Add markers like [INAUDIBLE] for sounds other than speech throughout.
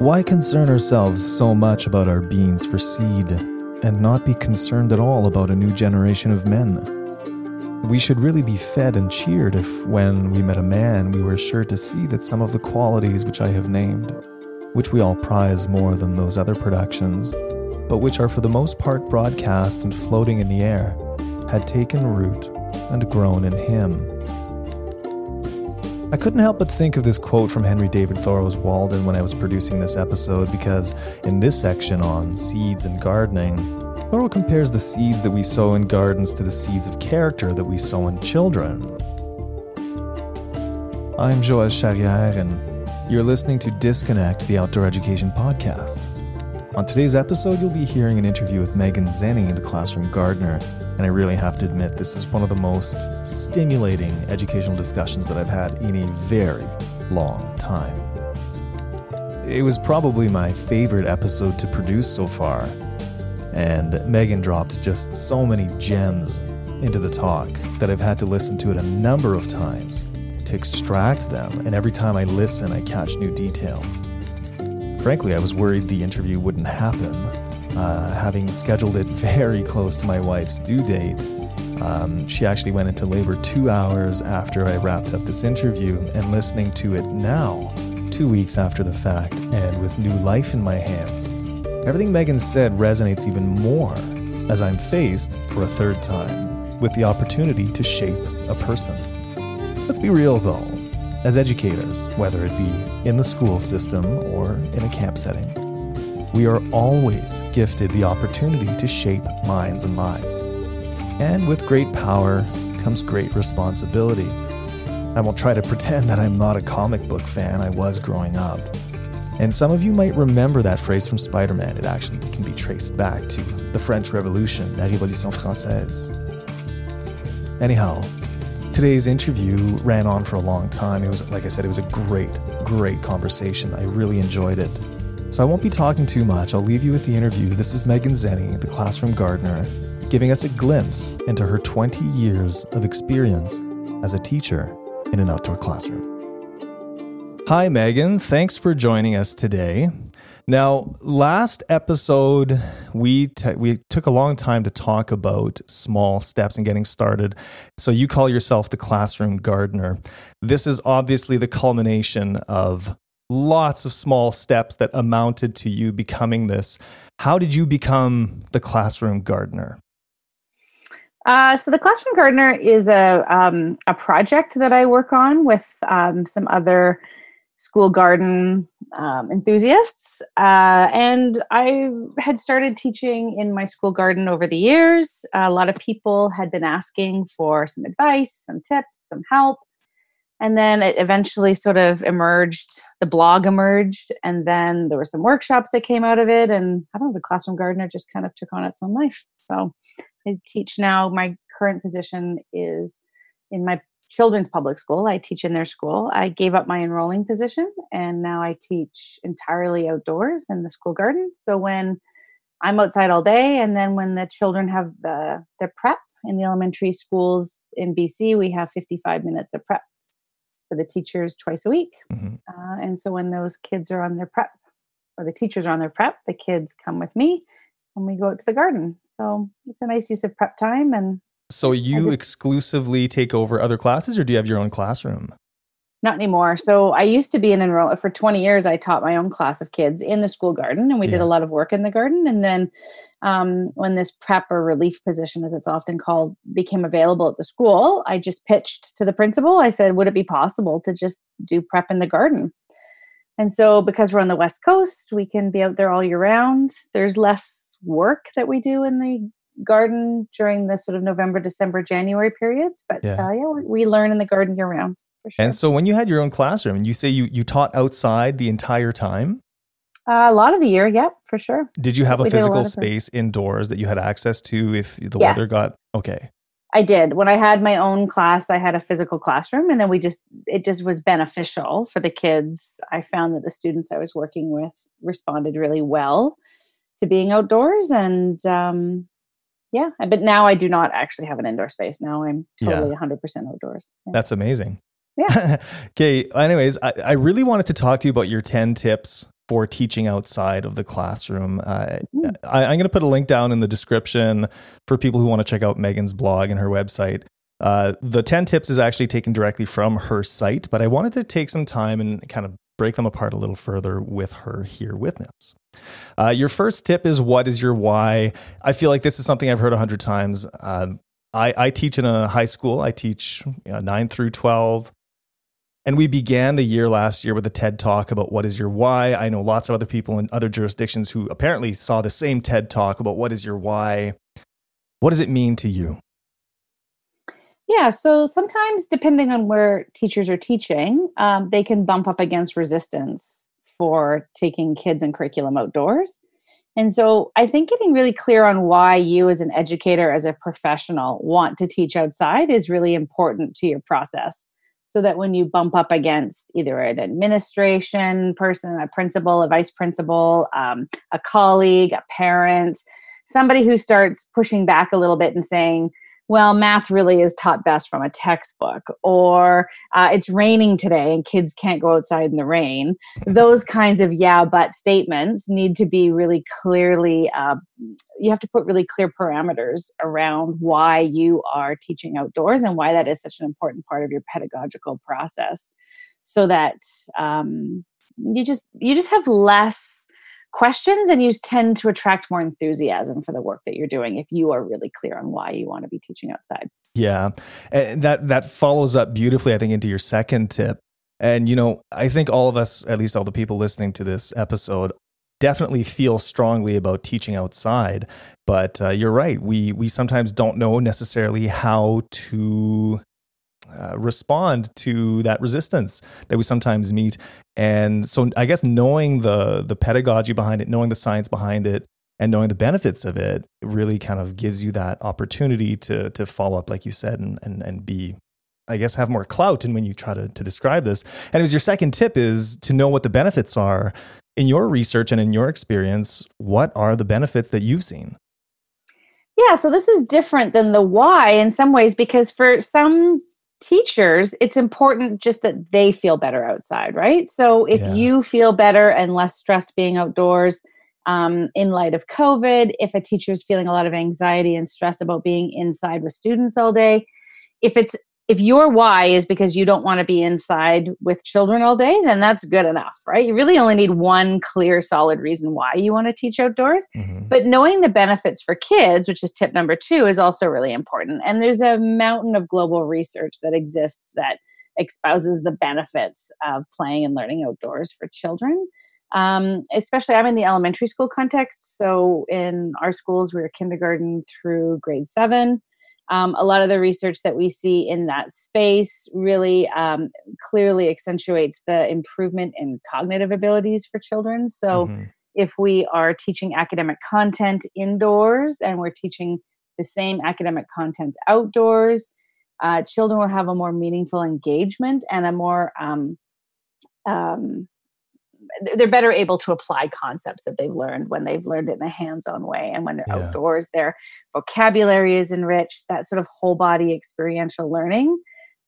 Why concern ourselves so much about our beans for seed and not be concerned at all about a new generation of men? We should really be fed and cheered if, when we met a man, we were sure to see that some of the qualities which I have named, which we all prize more than those other productions, but which are for the most part broadcast and floating in the air, had taken root and grown in him. I couldn't help but think of this quote from Henry David Thoreau's Walden when I was producing this episode because in this section on seeds and gardening, Thoreau compares the seeds that we sow in gardens to the seeds of character that we sow in children. I'm Joël Charrière, and you're listening to Disconnect, the Outdoor Education Podcast. On today's episode, you'll be hearing an interview with Megan Zeni, the classroom gardener, and I really have to admit, this is one of the most stimulating educational discussions that I've had in a very long time. It was probably my favorite episode to produce so far, and Megan dropped just so many gems into the talk that I've had to listen to it a number of times to extract them, and every time I listen, I catch new detail. Frankly, I was worried the interview wouldn't happen uh, having scheduled it [LAUGHS] very close to my wife's due date. Um, she actually went into labor two hours after I wrapped up this interview, and listening to it now, two weeks after the fact, and with new life in my hands, everything Megan said resonates even more as I'm faced, for a third time, with the opportunity to shape a person. Let's be real though, as educators, whether it be in the school system or in a camp setting, we are always gifted the opportunity to shape minds and lives. And with great power comes great responsibility. I won't try to pretend that I'm not a comic book fan, I was growing up. And some of you might remember that phrase from Spider Man. It actually can be traced back to the French Revolution, La Révolution Française. Anyhow, today's interview ran on for a long time. It was, like I said, it was a great, great conversation. I really enjoyed it. So I won't be talking too much. I'll leave you with the interview. This is Megan Zeni, the classroom gardener, giving us a glimpse into her 20 years of experience as a teacher in an outdoor classroom. Hi, Megan. Thanks for joining us today. Now, last episode, we te- we took a long time to talk about small steps and getting started. So you call yourself the classroom gardener. This is obviously the culmination of lots of small steps that amounted to you becoming this. How did you become the classroom gardener? Uh, so the classroom gardener is a um, a project that I work on with um, some other school garden um, enthusiasts, uh, and I had started teaching in my school garden over the years. A lot of people had been asking for some advice, some tips, some help, and then it eventually sort of emerged the blog emerged and then there were some workshops that came out of it and i don't know the classroom gardener just kind of took on its own life. So i teach now my current position is in my children's public school. I teach in their school. I gave up my enrolling position and now i teach entirely outdoors in the school garden. So when i'm outside all day and then when the children have the, their prep in the elementary schools in bc we have 55 minutes of prep for the teachers twice a week. Mm-hmm. Uh, and so when those kids are on their prep, or the teachers are on their prep, the kids come with me and we go out to the garden. So it's a nice use of prep time. And so you just, exclusively take over other classes, or do you have your own classroom? Not anymore. So I used to be an enroll for 20 years. I taught my own class of kids in the school garden, and we yeah. did a lot of work in the garden. And then um, when this prep or relief position, as it's often called, became available at the school, I just pitched to the principal. I said, "Would it be possible to just do prep in the garden?" And so, because we're on the west coast, we can be out there all year round. There's less work that we do in the garden during the sort of November, December, January periods, but yeah, uh, yeah we learn in the garden year round. Sure. And so when you had your own classroom and you say you, you taught outside the entire time? Uh, a lot of the year, yep, for sure. Did you have a we physical a space indoors that you had access to if the yes. weather got okay? I did. When I had my own class, I had a physical classroom and then we just it just was beneficial for the kids. I found that the students I was working with responded really well to being outdoors and um yeah, but now I do not actually have an indoor space. Now I'm totally yeah. 100% outdoors. Yeah. That's amazing. Yeah. [LAUGHS] okay. Anyways, I, I really wanted to talk to you about your 10 tips for teaching outside of the classroom. Uh, mm. I, am going to put a link down in the description for people who want to check out Megan's blog and her website. Uh, the 10 tips is actually taken directly from her site, but I wanted to take some time and kind of break them apart a little further with her here with us. Uh, your first tip is what is your why? I feel like this is something I've heard a hundred times. Uh, I, I, teach in a high school. I teach you know, nine through 12. And we began the year last year with a TED talk about what is your why. I know lots of other people in other jurisdictions who apparently saw the same TED talk about what is your why. What does it mean to you? Yeah, so sometimes, depending on where teachers are teaching, um, they can bump up against resistance for taking kids and curriculum outdoors. And so I think getting really clear on why you, as an educator, as a professional, want to teach outside is really important to your process. So that when you bump up against either an administration person, a principal, a vice principal, um, a colleague, a parent, somebody who starts pushing back a little bit and saying, well, math really is taught best from a textbook, or uh, it's raining today and kids can't go outside in the rain. Those kinds of yeah, but statements need to be really clearly, uh, you have to put really clear parameters around why you are teaching outdoors and why that is such an important part of your pedagogical process so that um, you just you just have less questions and you tend to attract more enthusiasm for the work that you're doing if you are really clear on why you want to be teaching outside. Yeah. And that that follows up beautifully I think into your second tip. And you know, I think all of us, at least all the people listening to this episode definitely feel strongly about teaching outside but uh, you're right we we sometimes don't know necessarily how to uh, respond to that resistance that we sometimes meet. And so I guess knowing the the pedagogy behind it, knowing the science behind it, and knowing the benefits of it really kind of gives you that opportunity to to follow up, like you said, and and, and be I guess have more clout and when you try to, to describe this. And it was your second tip is to know what the benefits are. In your research and in your experience, what are the benefits that you've seen? Yeah, so this is different than the why in some ways because for some teachers, it's important just that they feel better outside, right? So if yeah. you feel better and less stressed being outdoors, um, in light of COVID, if a teacher is feeling a lot of anxiety and stress about being inside with students all day, if it's if your why is because you don't want to be inside with children all day, then that's good enough, right? You really only need one clear, solid reason why you want to teach outdoors. Mm-hmm. But knowing the benefits for kids, which is tip number two, is also really important. And there's a mountain of global research that exists that espouses the benefits of playing and learning outdoors for children. Um, especially, I'm in the elementary school context. So in our schools, we're kindergarten through grade seven. Um, a lot of the research that we see in that space really um, clearly accentuates the improvement in cognitive abilities for children. So, mm-hmm. if we are teaching academic content indoors and we're teaching the same academic content outdoors, uh, children will have a more meaningful engagement and a more um, um they're better able to apply concepts that they've learned when they've learned it in a hands-on way and when they're yeah. outdoors their vocabulary is enriched that sort of whole body experiential learning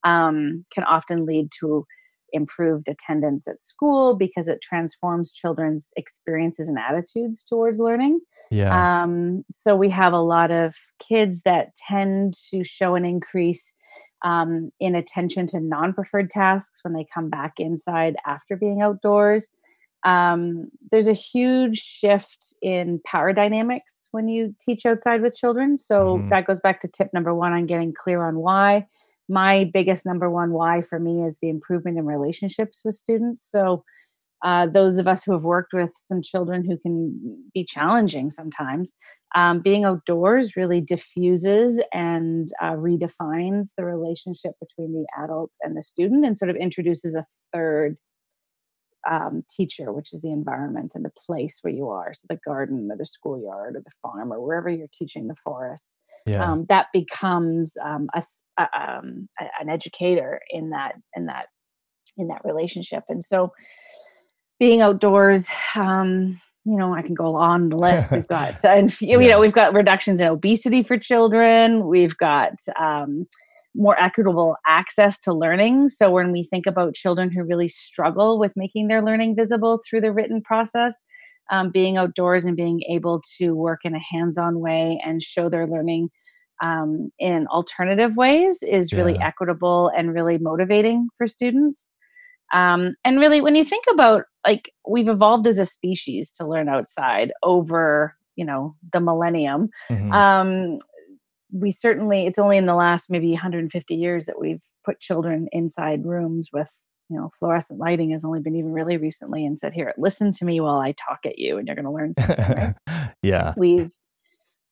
um, can often lead to improved attendance at school because it transforms children's experiences and attitudes towards learning. Yeah. Um, so we have a lot of kids that tend to show an increase um, in attention to non preferred tasks when they come back inside after being outdoors um, there's a huge shift in power dynamics when you teach outside with children. So mm-hmm. that goes back to tip number one on getting clear on why. My biggest number one why for me is the improvement in relationships with students. So uh, those of us who have worked with some children who can be challenging sometimes, um, being outdoors really diffuses and uh, redefines the relationship between the adult and the student and sort of introduces a third um, teacher, which is the environment and the place where you are. So the garden or the schoolyard or the farm or wherever you're teaching the forest. Yeah. Um, that becomes um, a, a, um, an educator in that in that in that relationship. And so being outdoors, um, you know, I can go on the list. We've [LAUGHS] got, and you yeah. know, we've got reductions in obesity for children. We've got um, more equitable access to learning. So when we think about children who really struggle with making their learning visible through the written process, um, being outdoors and being able to work in a hands-on way and show their learning um, in alternative ways is really yeah. equitable and really motivating for students. Um, and really, when you think about like we've evolved as a species to learn outside over you know the millennium. Mm-hmm. Um, we certainly it's only in the last maybe 150 years that we've put children inside rooms with you know fluorescent lighting has only been even really recently and said here listen to me while i talk at you and you're going to learn [LAUGHS] something right? yeah we've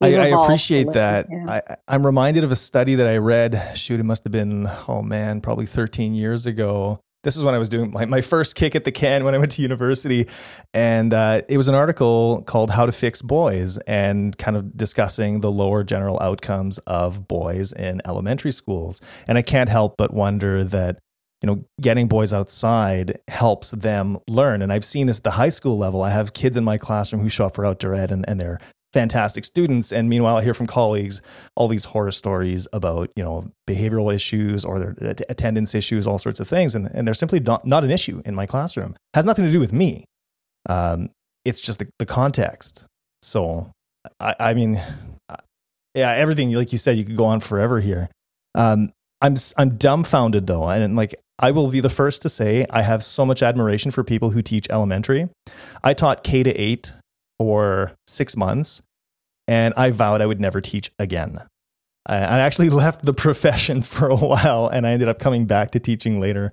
I, I, appreciate that. Yeah. I, am reminded of a study that I read. Shoot, it must have been, oh man, probably 13 years ago. This is when I was doing my, my first kick at the can when I went to university. And uh, it was an article called How to Fix Boys and kind of discussing the lower general outcomes of boys in elementary schools. And I can't help but wonder that you know, getting boys outside helps them learn. And I've seen this at the high school level. I have kids in my classroom who show up for outdoor ed and, and they're fantastic students. And meanwhile, I hear from colleagues all these horror stories about, you know, behavioral issues or their attendance issues, all sorts of things. And, and they're simply not, not an issue in my classroom. Has nothing to do with me. Um, it's just the, the context. So, I, I mean, yeah, everything, like you said, you could go on forever here. Um, I'm, I'm dumbfounded though. And like, I will be the first to say I have so much admiration for people who teach elementary. I taught K to eight for six months, and I vowed I would never teach again. I actually [LAUGHS] left the profession [LAUGHS] for a while, and I ended up coming back to teaching later.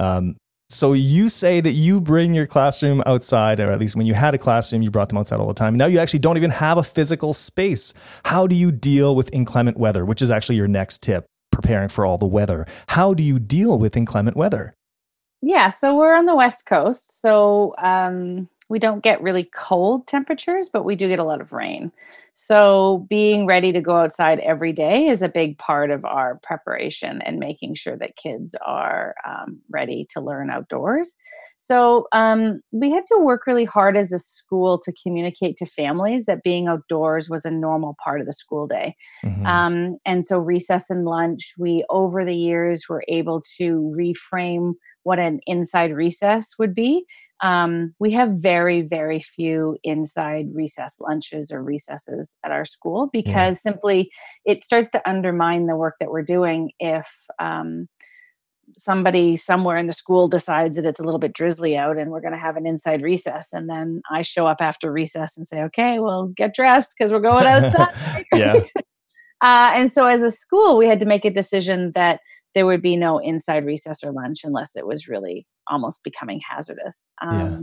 Um, so you say that you bring your classroom outside, or at least when you had a classroom, you brought them outside all the time. Now you actually don't even have a physical space. How do you deal with inclement weather, which is actually your next tip, preparing for all the weather? How do you deal with inclement weather? Yeah, so we're on the West Coast. So um, we don't get really cold temperatures, but we do get a lot of rain. So, being ready to go outside every day is a big part of our preparation and making sure that kids are um, ready to learn outdoors. So, um, we had to work really hard as a school to communicate to families that being outdoors was a normal part of the school day. Mm-hmm. Um, and so, recess and lunch, we over the years were able to reframe what an inside recess would be um, we have very, very few inside recess lunches or recesses at our school because yeah. simply it starts to undermine the work that we're doing if um, somebody somewhere in the school decides that it's a little bit drizzly out and we're going to have an inside recess and then i show up after recess and say okay well get dressed because we're going [LAUGHS] outside yeah. [LAUGHS] uh, and so as a school we had to make a decision that there would be no inside recess or lunch unless it was really almost becoming hazardous. Um, yeah.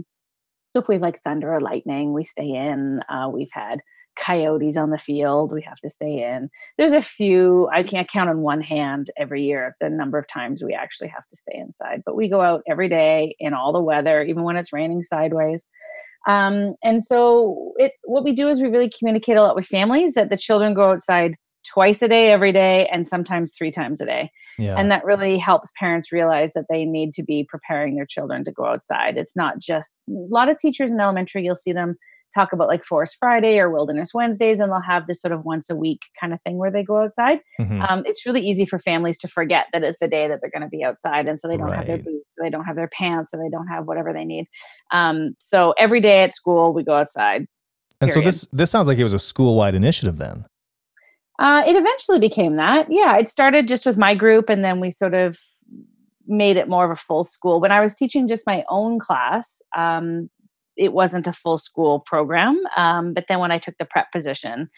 So if we have like thunder or lightning, we stay in. Uh, we've had coyotes on the field, we have to stay in. There's a few, I can't count on one hand every year the number of times we actually have to stay inside, but we go out every day in all the weather, even when it's raining sideways. Um, and so it, what we do is we really communicate a lot with families that the children go outside twice a day, every day, and sometimes three times a day. Yeah. And that really helps parents realize that they need to be preparing their children to go outside. It's not just a lot of teachers in elementary, you'll see them talk about like Forest Friday or Wilderness Wednesdays, and they'll have this sort of once a week kind of thing where they go outside. Mm-hmm. Um, it's really easy for families to forget that it's the day that they're going to be outside, and so they don't right. have their boots, they don't have their pants, or they don't have whatever they need. Um, so every day at school, we go outside. And period. so this this sounds like it was a school wide initiative then. Uh, it eventually became that. Yeah, it started just with my group, and then we sort of made it more of a full school. When I was teaching just my own class, um, it wasn't a full school program. Um, but then when I took the prep position,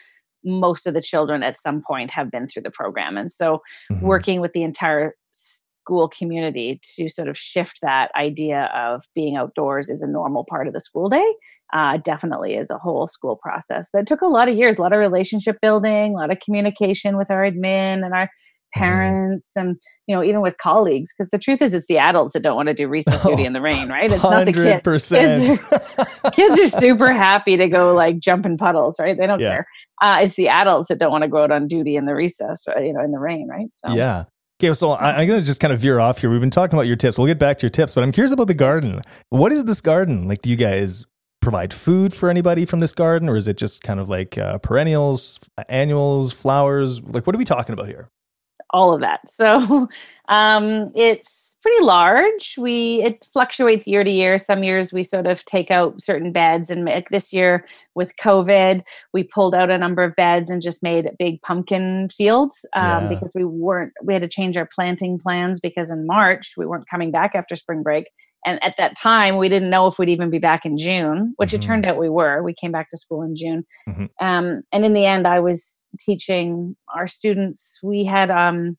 most of the children at some point have been through the program. And so mm-hmm. working with the entire school community to sort of shift that idea of being outdoors is a normal part of the school day uh, definitely is a whole school process that took a lot of years a lot of relationship building a lot of communication with our admin and our mm-hmm. parents and you know even with colleagues because the truth is it's the adults that don't want to do recess duty in the rain right it's 100%. not the kids kids are, [LAUGHS] kids are super happy to go like jump in puddles right they don't yeah. care uh, it's the adults that don't want to go out on duty in the recess you know in the rain right so yeah Okay, so I, am going to just kind of veer off here. We've been talking about your tips. We'll get back to your tips, but I'm curious about the garden. What is this garden? Like, do you guys provide food for anybody from this garden, or is it just kind of like uh, perennials, annuals, flowers? Like, what are we talking about here? all of that. So [LAUGHS] um, it's pretty large. We it fluctuates year to year. Some years we sort of take out certain beds, and this year with COVID, we pulled out a number of beds and just made big pumpkin fields um, yeah. because we weren't. We had to change our planting plans because in March we weren't coming back after spring break, and at that time we didn't know if we'd even be back in June, which mm-hmm. it turned out we were. We came back to school in June, mm-hmm. um, and in the end, I was teaching our students. We had. Um,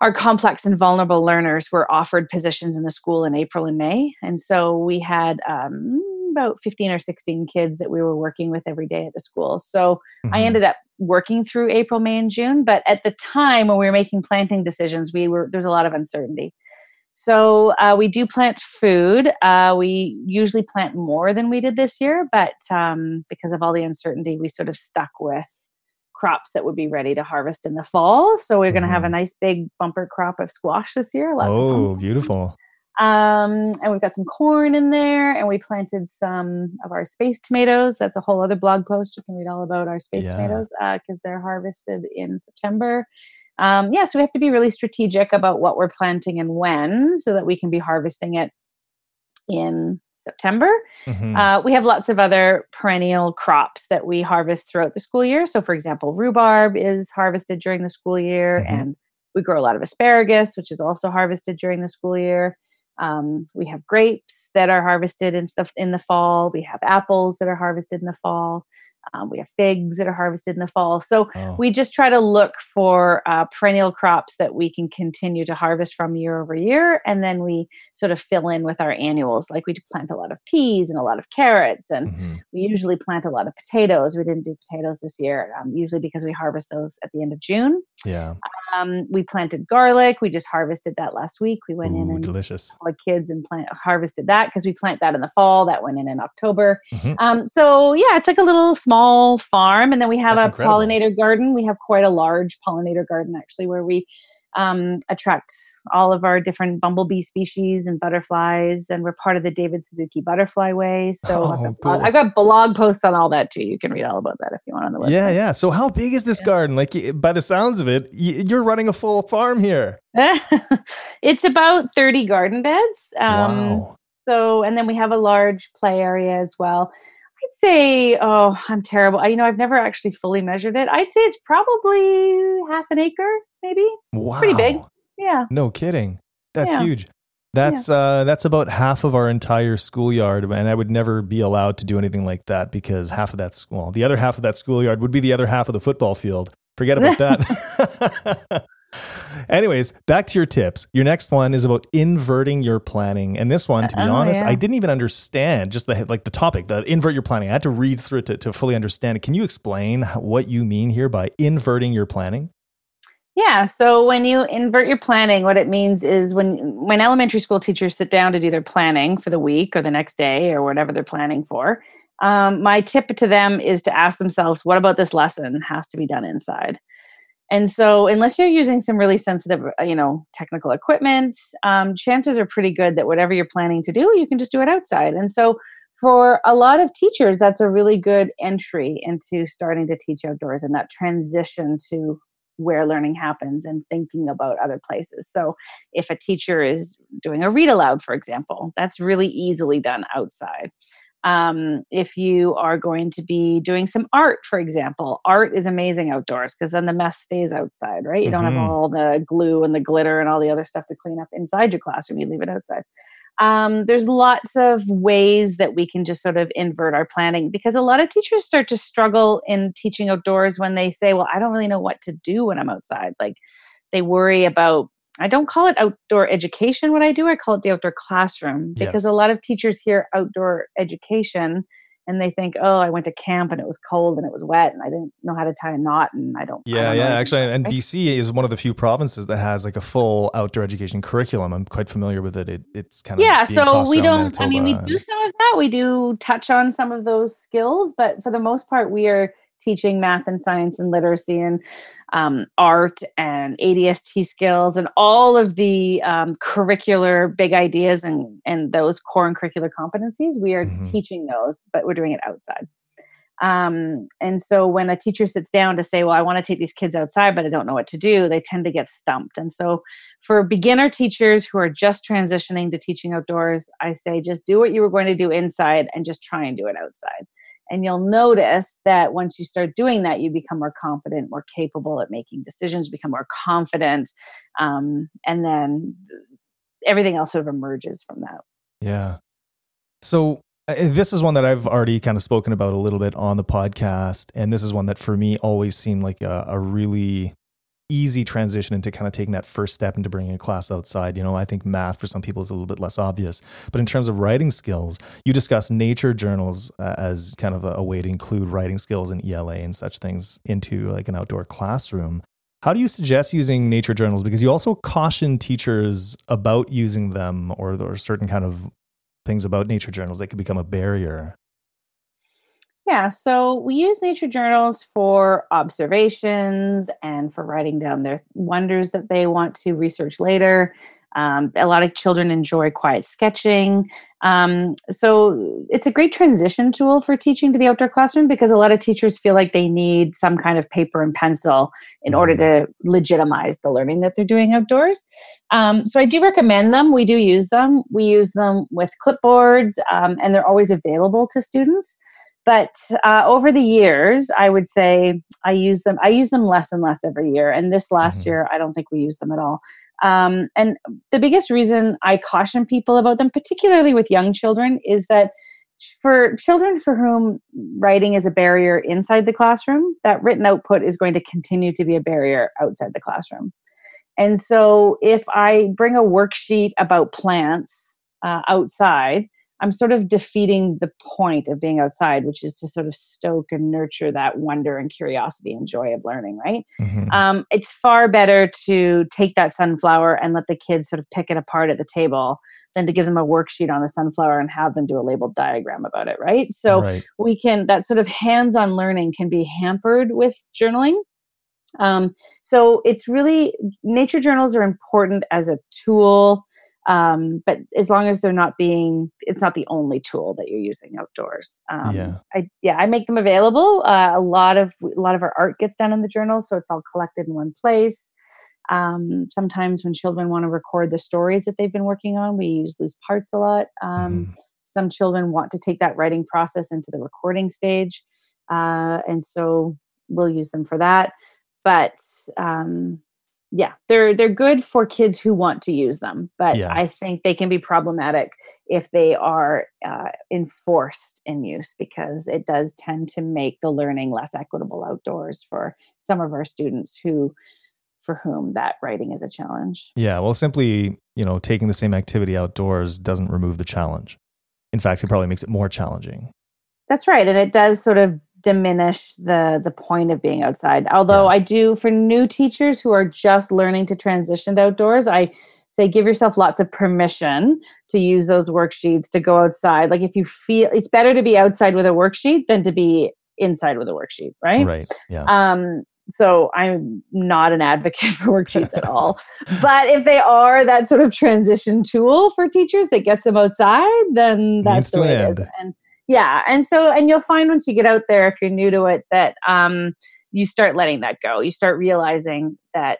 our complex and vulnerable learners were offered positions in the school in April and May. And so we had um, about 15 or 16 kids that we were working with every day at the school. So mm-hmm. I ended up working through April, May, and June. But at the time when we were making planting decisions, we were there was a lot of uncertainty. So uh, we do plant food. Uh, we usually plant more than we did this year, but um, because of all the uncertainty, we sort of stuck with crops that would be ready to harvest in the fall. So we're going to have a mm-hmm. nice big bumper crop of squash this year. Lots oh, beautiful. Um, and we've got some corn in there, and we planted some of our space tomatoes. That's a whole other blog post. You can read all about our space yeah. tomatoes because uh, they're harvested in September. Um, yeah, so we have to be really strategic about what we're planting and when so that we can be harvesting it in September. Mm-hmm. Uh, we have lots of other perennial crops that we harvest throughout the school year. So, for example, rhubarb is harvested during the school year, mm-hmm. and we grow a lot of asparagus, which is also harvested during the school year. Um, we have grapes that are harvested in the, in the fall. We have apples that are harvested in the fall. Um, we have figs that are harvested in the fall. So oh. we just try to look for uh, perennial crops that we can continue to harvest from year over year. And then we sort of fill in with our annuals. Like we plant a lot of peas and a lot of carrots. And mm-hmm. we usually plant a lot of potatoes. We didn't do potatoes this year, um, usually because we harvest those at the end of June. Yeah. Um, we planted garlic. We just harvested that last week. We went Ooh, in and delicious. all the kids and plant harvested that because we plant that in the fall. That went in in October. Mm-hmm. Um, so yeah, it's like a little small farm, and then we have That's a incredible. pollinator garden. We have quite a large pollinator garden actually, where we um, attract all of our different bumblebee species and butterflies, and we're part of the David Suzuki Butterfly Way. So oh, cool. I've got blog posts on all that too. You can read all about that if you want on the website. Yeah, yeah. So how big is this yeah. garden? Like by the sounds of it, you're running a full farm here. [LAUGHS] it's about 30 garden beds. Um, wow. So, and then we have a large play area as well. I'd say, oh, I'm terrible. I, you know, I've never actually fully measured it. I'd say it's probably half an acre maybe. Wow. It's pretty big. Yeah. No kidding. That's yeah. huge. That's yeah. uh that's about half of our entire schoolyard and I would never be allowed to do anything like that because half of that well, the other half of that schoolyard would be the other half of the football field. Forget about that. [LAUGHS] [LAUGHS] Anyways, back to your tips. Your next one is about inverting your planning. And this one, to be oh, honest, yeah. I didn't even understand just the like the topic, the invert your planning. I had to read through it to, to fully understand it. Can you explain what you mean here by inverting your planning? Yeah. So when you invert your planning, what it means is when when elementary school teachers sit down to do their planning for the week or the next day or whatever they're planning for, um, my tip to them is to ask themselves, what about this lesson has to be done inside? And so, unless you're using some really sensitive, uh, you know, technical equipment, um, chances are pretty good that whatever you're planning to do, you can just do it outside. And so, for a lot of teachers, that's a really good entry into starting to teach outdoors and that transition to where learning happens and thinking about other places. So, if a teacher is doing a read aloud, for example, that's really easily done outside. Um, if you are going to be doing some art, for example, art is amazing outdoors because then the mess stays outside, right? You mm-hmm. don't have mm-hmm. all the glue and the glitter and all the other stuff to clean up inside your classroom. You leave it outside. Um, there's lots of ways that we can just sort of invert our planning because a lot of teachers start to struggle in teaching outdoors when they say, Well, I don't really know what to do when I'm outside. Like they worry about I don't call it outdoor education what I do. I call it the outdoor classroom because yes. a lot of teachers hear outdoor education and they think, oh, I went to camp and it was cold and it was wet and I didn't know how to tie a knot and I don't. Yeah, I don't yeah. Actually, and BC is one of the few provinces that has like a full outdoor education curriculum. I'm quite familiar with it. it it's kind of yeah. So we don't. I mean, we do some of that. We do touch on some of those skills, but for the most part, we are teaching math and science and literacy and um, art and ADST skills and all of the um, curricular big ideas and, and those core and curricular competencies. We are mm-hmm. teaching those, but we're doing it outside. Um, and so when a teacher sits down to say, Well, I want to take these kids outside, but I don't know what to do, they tend to get stumped. And so for beginner teachers who are just transitioning to teaching outdoors, I say, just do what you were going to do inside and just try and do it outside. And you'll notice that once you start doing that, you become more confident, more capable at making decisions, become more confident. Um, and then everything else sort of emerges from that. Yeah. So uh, this is one that I've already kind of spoken about a little bit on the podcast. And this is one that for me always seemed like a, a really easy transition into kind of taking that first step into bringing a class outside. You know, I think math for some people is a little bit less obvious, but in terms of writing skills, you discuss nature journals uh, as kind of a, a, way to include writing skills in ELA and such things into like an outdoor classroom. How do you suggest using nature journals? Because you also caution teachers about using them or, or certain kind of things about nature journals that could become a barrier. Yeah, so we use nature journals for observations and for writing down their wonders that they want to research later. Um, a lot of children enjoy quiet sketching. Um, so it's a great transition tool for teaching to the outdoor classroom because a lot of teachers feel like they need some kind of paper and pencil in order mm-hmm. to legitimize the learning that they're doing outdoors. Um, so I do recommend them. We do use them. We use them with clipboards, um, and they're always available to students but uh, over the years i would say i use them i use them less and less every year. And this last mm-hmm. year i don't think we use them at all. Um, and the biggest reason i caution people about them particularly with young children is that for children for whom writing is a barrier inside the classroom that written output is going to continue to be a barrier outside the classroom. And so if i bring a worksheet about plants uh, outside I'm sort of defeating the point of being outside, which is to sort of stoke and nurture that wonder and curiosity and joy of learning, right? Mm-hmm. Um, it's far better to take that sunflower and let the kids sort of pick it apart at the table than to give them a worksheet on a sunflower and have them do a labeled diagram about it, right? So right. we can, that sort of hands on learning can be hampered with journaling. Um, so it's really, nature journals are important as a tool um, but as long as they're not being it's not the only tool that you're using outdoors. Um, yeah. I yeah i make them available. Uh, a lot of a lot of our art gets done in the journal so it's all collected in one place. Um, sometimes when children want to record the stories that they've been working on we use loose parts a lot. Mm. some children want to take that writing process into the recording stage uh, and so we'll use them for that. But um, yeah they're they're good for kids who want to use them but yeah. i think they can be problematic if they are uh, enforced in use because it does tend to make the learning less equitable outdoors for some of our students who for whom that writing is a challenge. Yeah well simply you know taking the same activity outdoors doesn't remove the challenge. In fact it probably makes it more challenging. That's right and it does sort of diminish the the point of being outside. Although yeah. i do for new teachers who are just learning to transition to outdoors i say give yourself lots of permission to use those worksheets to go outside. Like if you feel it's better to be outside with a worksheet than to be inside with a worksheet right? Right yeah. Um so i'm not an advocate [LAUGHS] for worksheets at [LAUGHS] all. But if they are that sort of transition tool for teachers that gets them outside then that's the way it is. and yeah and so and you'll find once you get out there if you're new to it that um, you start letting that go you start realizing that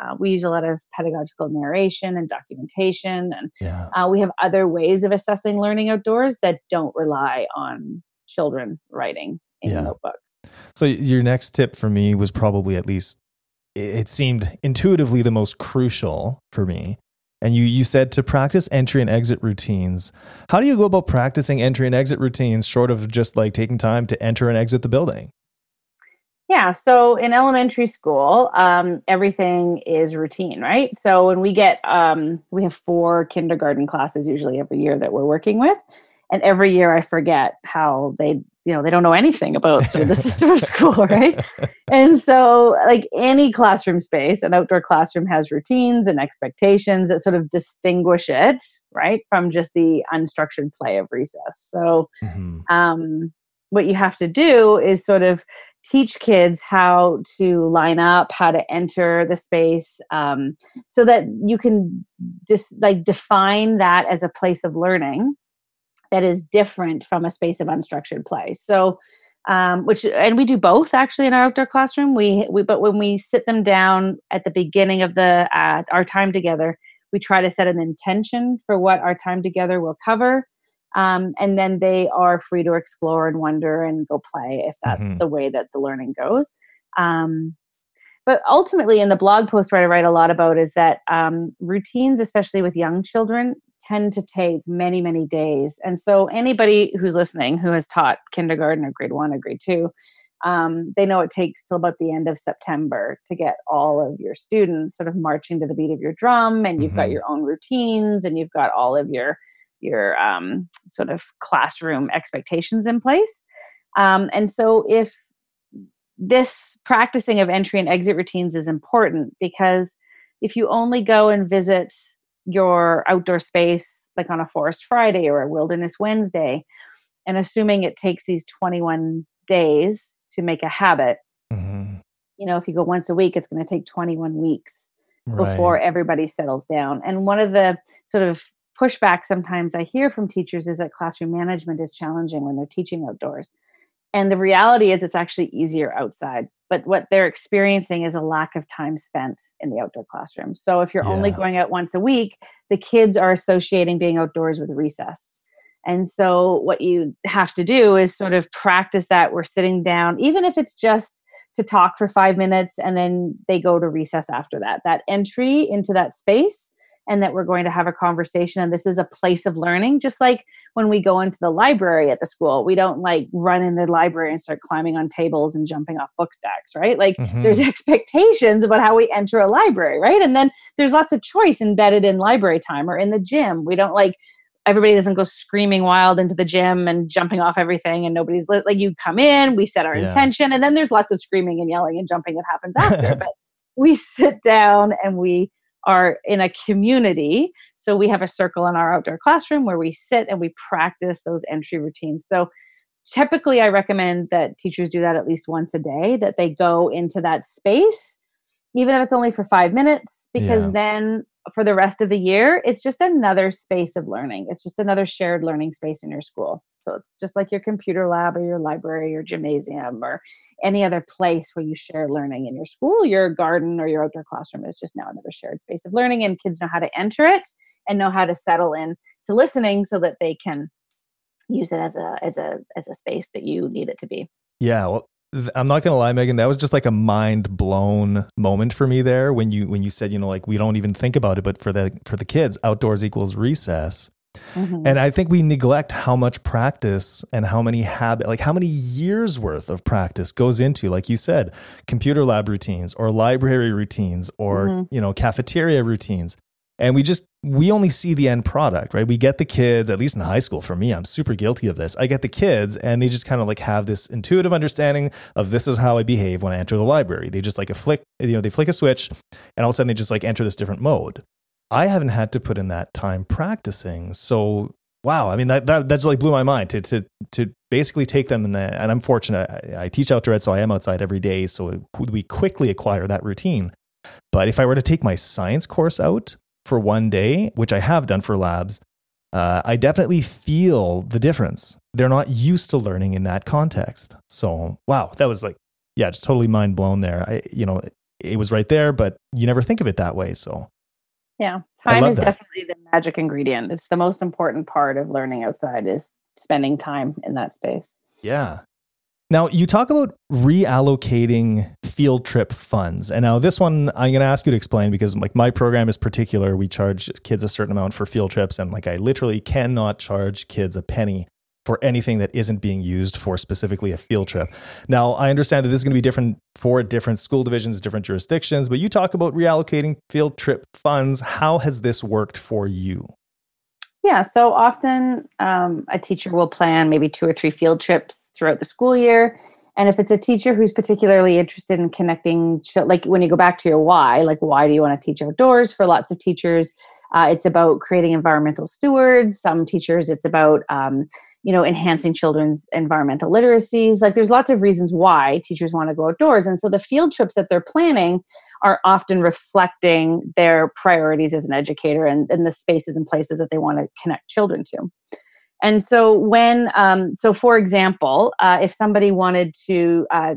uh, we use a lot of pedagogical narration and documentation and yeah. uh, we have other ways of assessing learning outdoors that don't rely on children writing in yeah. notebooks so your next tip for me was probably at least it seemed intuitively the most crucial for me and you you said to practice entry and exit routines. How do you go about practicing entry and exit routines short of just like taking time to enter and exit the building? Yeah, so in elementary school, um, everything is routine, right? So when we get, um, we have four kindergarten classes usually every year that we're working with, and every year I forget how they you know they don't know anything about sort of the [LAUGHS] system of school right and so like any classroom space an outdoor classroom has routines and expectations that sort of distinguish it right from just the unstructured play of recess so mm-hmm. um, what you have to do is sort of teach kids how to line up how to enter the space um, so that you can just like define that as a place of learning that is different from a space of unstructured play. So um, which and we do both actually in our outdoor classroom. We, we but when we sit them down at the beginning of the uh, our time together, we try to set an intention for what our time together will cover. Um, and then they are free to explore and wonder and go play if that's mm-hmm. the way that the learning goes. Um, but ultimately, in the blog post where I write a lot about is that um, routines, especially with young children, tend to take many, many days. And so, anybody who's listening who has taught kindergarten or grade one or grade two, um, they know it takes till about the end of September to get all of your students sort of marching to the beat of your drum, and you've mm-hmm. got your own routines, and you've got all of your your um, sort of classroom expectations in place. Um, and so, if this practicing of entry and exit routines is important because if you only go and visit your outdoor space like on a forest Friday or a wilderness Wednesday, and assuming it takes these 21 days to make a habit, mm-hmm. you know, if you go once a week, it's going to take 21 weeks right. before everybody settles down. And one of the sort of pushback sometimes I hear from teachers is that classroom management is challenging when they're teaching outdoors. And the reality is, it's actually easier outside. But what they're experiencing is a lack of time spent in the outdoor classroom. So if you're yeah. only going out once a week, the kids are associating being outdoors with recess. And so what you have to do is sort of practice that. We're sitting down, even if it's just to talk for five minutes and then they go to recess after that. That entry into that space and that we're going to have a conversation. And this is a place of learning just like when we go into the library at the school we don't like run in the library and start climbing on tables and jumping off book stacks right? Like mm-hmm. there's [LAUGHS] expectations about how we enter a library right? And then there's lots of choice embedded in library time or in the gym. We don't like everybody doesn't go screaming wild into the gym and jumping off everything and nobody's like you come in we set our yeah. intention and then there's lots of screaming and yelling and jumping that happens after. [LAUGHS] But we sit down and we are in a community. So we have a circle in our outdoor classroom where we sit and we practice those entry routines. So typically, I recommend that teachers do that at least once a day, that they go into that space, even if it's only for five minutes, because yeah. then for the rest of the year, it's just another space of learning. It's just another shared learning space in your school. So it's just like your computer lab or your library or gymnasium or any other place where you share learning in your school. Your garden or your outdoor classroom is just now another shared space of learning, and kids know how to enter it and know how to settle in to listening so that they can use it as a as a as a space that you need it to be. Yeah, well, I'm not gonna lie, Megan. That was just like a mind blown moment for me there when you when you said you know like we don't even think about it, but for the for the kids, outdoors equals recess. Mm-hmm. And I think we neglect how much practice and how many habit, like how many years worth of practice goes into, like you said, computer lab routines or library routines or, mm-hmm. you know, cafeteria routines. And we just, we only see the end product, right? We get the kids, at least in high school, for me, I'm super guilty of this. I get the kids and they just kind of like have this intuitive understanding of this is how I behave when I enter the library. They just like a flick, you know, they flick a switch and all of a sudden they just like enter this different mode. I haven't had to put in that time practicing. So wow, I mean that that, that just like blew my mind to to to basically take them and, and I'm fortunate I, I, teach outdoor ed, so I am outside every day. So we quickly acquire that routine. But if I were to take my science course out for one day, which I have done for labs, uh, I definitely feel the difference. They're not used to learning in that context. So wow, that was like yeah, just totally mind blown there. I you know it was right there, but you never think of it that way. So yeah, time is that. definitely the magic ingredient. It's the most important part of learning outside is spending time in that space. Yeah. Now, you talk about reallocating field trip funds. And now this one I'm going to ask you to explain because like my program is particular. We charge kids a certain amount for field trips and like I literally cannot charge kids a penny for anything that isn't being used for specifically a field trip. Now, I understand that this is going to be different for different school divisions, different jurisdictions, but you talk about reallocating field trip funds. How has this worked for you? Yeah, so often um, a teacher will plan maybe two or three field trips throughout the school year. And if it's a teacher who's particularly interested in connecting, like when you go back to your why, like why do you want to teach outdoors? For lots of teachers, uh, it's about creating environmental stewards. Some teachers, it's about um, you know enhancing children's environmental literacies like there's lots of reasons why teachers want to go outdoors and so the field trips that they're planning are often reflecting their priorities as an educator and, and the spaces and places that they want to connect children to And so, when, um, so for example, uh, if somebody wanted to uh,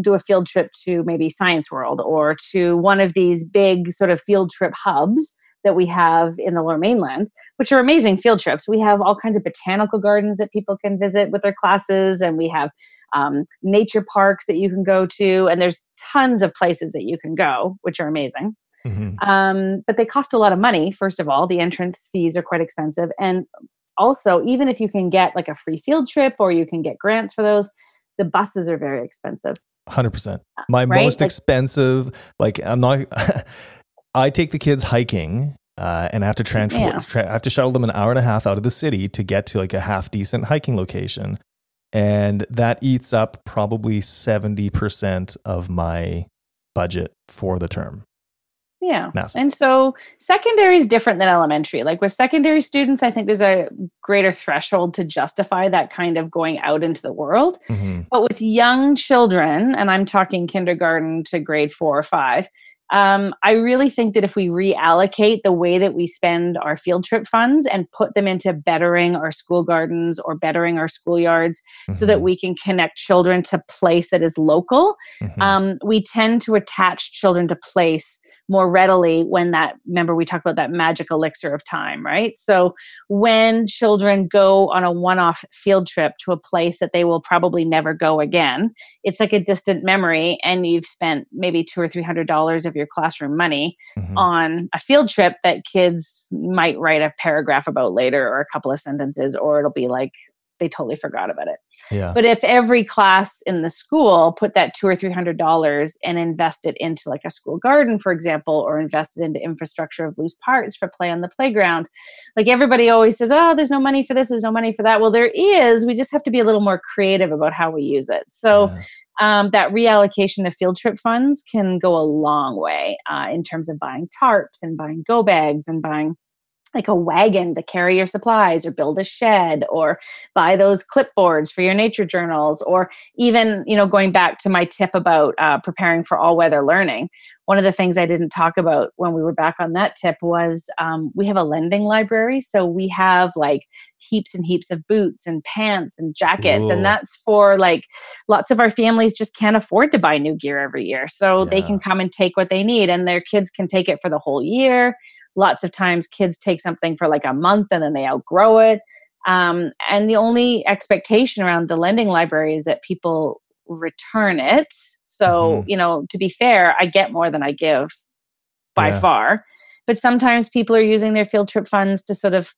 do a field trip to maybe Science World or to one of these big sort of field trip hubs that we have in the lower mainland, which are amazing field trips, we have all kinds of botanical gardens that people can visit with their classes, and we have um, nature parks that you can go to, and there's tons of places that you can go, which are amazing. Mm-hmm. Um, but they cost a lot of money, first of all. The entrance fees are quite expensive. And also, even if you can get like a free field trip or you can get grants for those, the buses are very expensive. 100%. Uh, My right? most like, expensive, like, I'm not, [LAUGHS] I take the kids hiking uh, and I have to transfer, yeah. tra- I have to shuttle them an hour and a half out of the city to get to like a half decent hiking location. And that eats up probably 70% of my budget for the term. Yeah. Massive. And so secondary is different than elementary. Like with secondary students, I think there's a greater threshold to justify that kind of going out into the world. Mm-hmm. But with young children, and I'm talking kindergarten to grade four or five, um, I really think that if we reallocate the way that we spend our field trip funds and put them into bettering our school gardens or bettering our schoolyards mm-hmm. so that mm-hmm. we can connect children to place that is local, mm-hmm. um, we tend to attach children to place more readily when that remember we talked about that magic elixir of time right so when children go on a one-off field trip to a place that they will probably never go again it's like a distant memory and you've spent maybe two or three hundred dollars of your classroom money mm-hmm. on a field trip that kids might write a paragraph about later or a couple of sentences or it'll be like they totally forgot about it. Yeah. But if every class in the school put that two or three hundred dollars and invested into like a school garden, for example, or invested into infrastructure of loose parts for play on the playground, like everybody always says, "Oh, there's no money for this, there's no money for that." Well, there is. We just have to be a little more creative about how we use it. So. Yeah. Um, that reallocation of field trip funds can go a long way uh, in terms of buying tarps and buying go bags and buying like a wagon to carry your supplies or build a shed or buy those clipboards for your nature journals or even you know going back to my tip about uh, preparing for all weather learning. One of the things i didn't talk about when we were back on that tip was um, we have a lending library. So we have like heaps and heaps of boots and pants and jackets and that's for like lots of our families just can't afford to buy new gear every year. So yeah. they can come and take what they need and their kids can take it for the whole year lots of times kids take something for like a month and then they outgrow it um, and the only expectation around the lending library is that people return it so mm-hmm. you know to be fair i get more than i give by yeah. far but sometimes people are using their field trip funds to sort of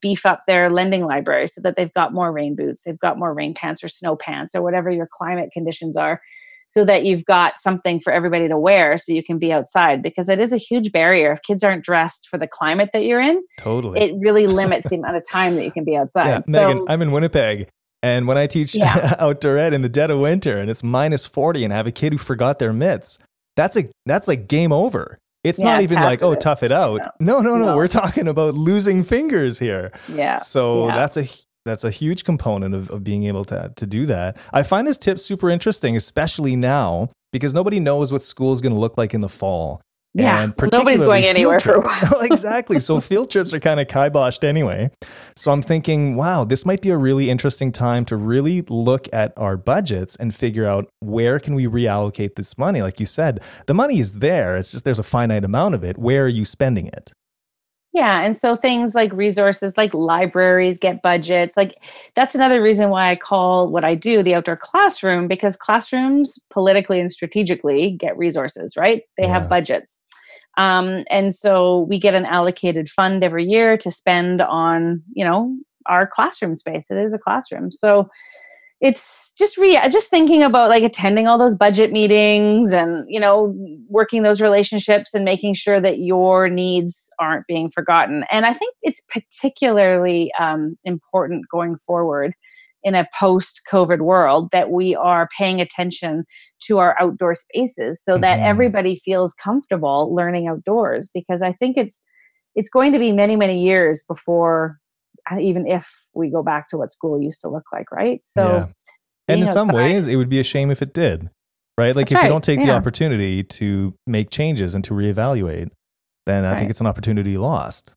beef up their lending library so that they've got more rain boots they've got more rain pants or snow pants or whatever your climate conditions are so that you've got something for everybody to wear so you can be outside because it is a huge barrier. If kids aren't dressed for the climate that you're in totally. it really limits the [LAUGHS] amount of time that you can be outside. Yeah, so, megan i'm in winnipeg and when i teach yeah. [LAUGHS] outdoor ed in the dead of winter and it's minus 40 and i have a kid who forgot their mitts that's a that's like game over. It's yeah, not even like oh tough it out. No. no no no no. we're talking about losing fingers here. Yeah so yeah. that's a that's a huge component of, of being able to, to do that. I find this tip super interesting, especially now because nobody knows what school is going to look like in the fall. Yeah, and nobody's going anywhere for a while. [LAUGHS] exactly. So [LAUGHS] field trips are kind of kiboshed anyway. So I'm thinking, wow, this might be a really interesting time to really look at our budgets and figure out where can we reallocate this money. Like you said, the money is there. It's just there's a finite amount of it. Where are you spending it? Yeah. And so things like resources like libraries get budgets. Like that's another reason why I call what I do the outdoor classroom because classrooms politically and strategically get resources, right? They yeah. have budgets. Um, and so we get an allocated fund every year to spend on, you know, our classroom space. It is a classroom. So it's just re just thinking about like attending all those budget meetings and you know working those relationships and making sure that your needs aren't being forgotten and i think it's particularly um, important going forward in a post covid world that we are paying attention to our outdoor spaces so that mm-hmm. everybody feels comfortable learning outdoors because i think it's it's going to be many many years before Uh, even if we go back to what school used to look like, right? So, yeah. and in some ways, it would be a shame if it did, right? Like if right. you don't take yeah. the opportunity to make changes and to reevaluate, then I right. think it's an opportunity lost.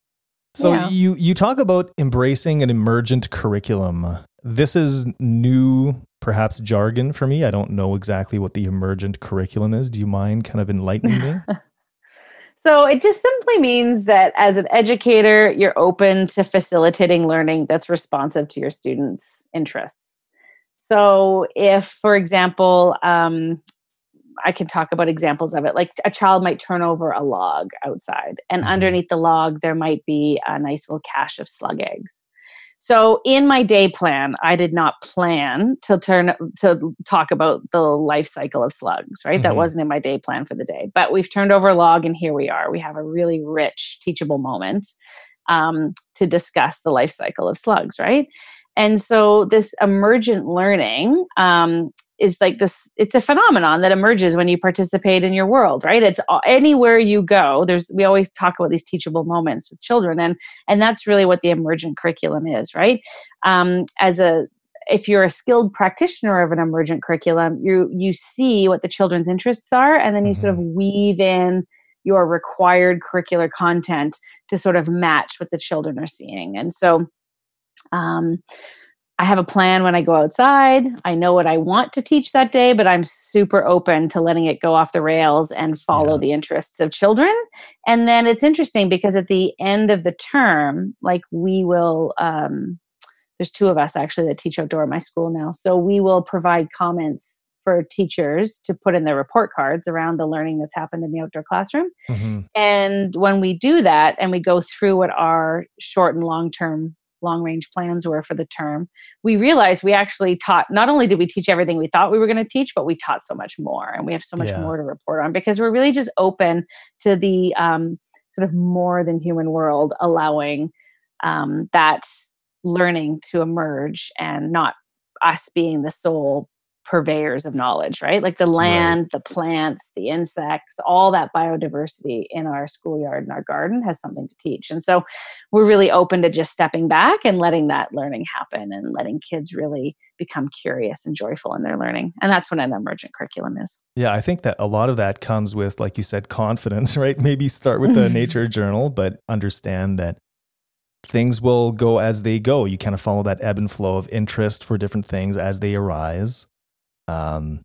So yeah. you you talk about embracing an emergent curriculum. This is new, perhaps jargon for me. I don't know exactly what the emergent curriculum is. Do you mind kind of enlightening me? [LAUGHS] so it just simply means that as an educator, you're open to facilitating learning that's responsive to your students' interests. So if, for example, um, I can talk about examples of it. Like a child might turn over a log outside, and mm-hmm. underneath the log, there might be a nice little cache of slug eggs. So in my day plan, I did not plan to turn to talk about the life cycle of slugs, right? Mm-hmm. That wasn't in my day plan for the day. But we've turned over a log and here we are. We have a really rich teachable moment um, to discuss the life cycle of slugs, right? And so this emergent learning um, is like this it's a phenomenon that emerges when you participate in your world right it's anywhere you go there's we always talk about these teachable moments with children and and that's really what the emergent curriculum is right um, as a if you're a skilled practitioner of an emergent curriculum you you see what the children's interests are and then you mm-hmm. sort of mm-hmm. weave in your required curricular content to sort of match what the children are seeing and so um, I have a plan when I go outside. I know what I want to teach that day, but I'm super open to letting it go off the rails and follow yeah. the interests of children. And then it's interesting because at the end of the term, like we will, um, there's two of us actually that teach outdoor at my school now. So we will provide comments for teachers to put in their report cards around the learning that's happened in the outdoor classroom. Mm-hmm. And when we do that and we go through what our short and long term long range plans were for the term, we realized we actually taught, not only did we teach everything we thought we were going to teach, but we taught so much more. And we have so much yeah. more to report on because we're really just open to the um, sort of more than human world, allowing um, that learning to emerge and not us being the sole purveyors of knowledge, right? Like the land, right. the plants, the insects, all that biodiversity in our schoolyard and our garden has something to teach. And so we're really open to just stepping back and letting that learning happen and letting kids really become curious and joyful in their learning. And that's what an emergent curriculum is. Yeah, I think that a lot of that comes with, like you said, confidence, [LAUGHS] right? Maybe start with a [LAUGHS] nature journal, but understand that things will go as they go. You kind of follow that ebb and flow of interest for different things as they arise. Um,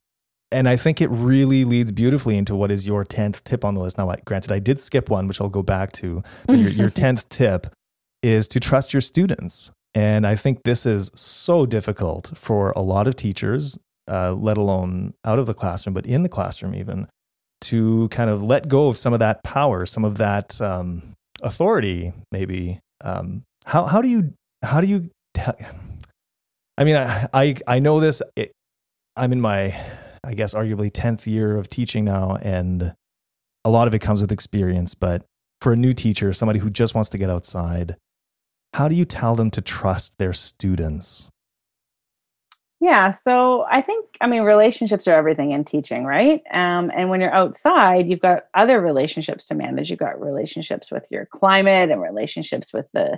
and I think it really leads beautifully into what is your 10th tip on the list. Now, granted, I did skip one, which I'll go back to. But your, your [LAUGHS] 10th tip is to trust your students. And I think this is so difficult for a lot of teachers, uh, let alone out of the classroom, but in the classroom even, to kind of let go of some of that power, some of that um, authority, maybe. Um, how, how do you, how do you, I mean, I, I, I know this. I'm in my, I guess, arguably 10th year of teaching now, and a lot of it comes with experience. But for a new teacher, somebody who just wants to get outside, how do you tell them to trust their students? Yeah, so I think I mean relationships are everything in teaching, right? Um, and when you're outside, you've got other relationships to manage. You've got relationships with your climate and relationships with the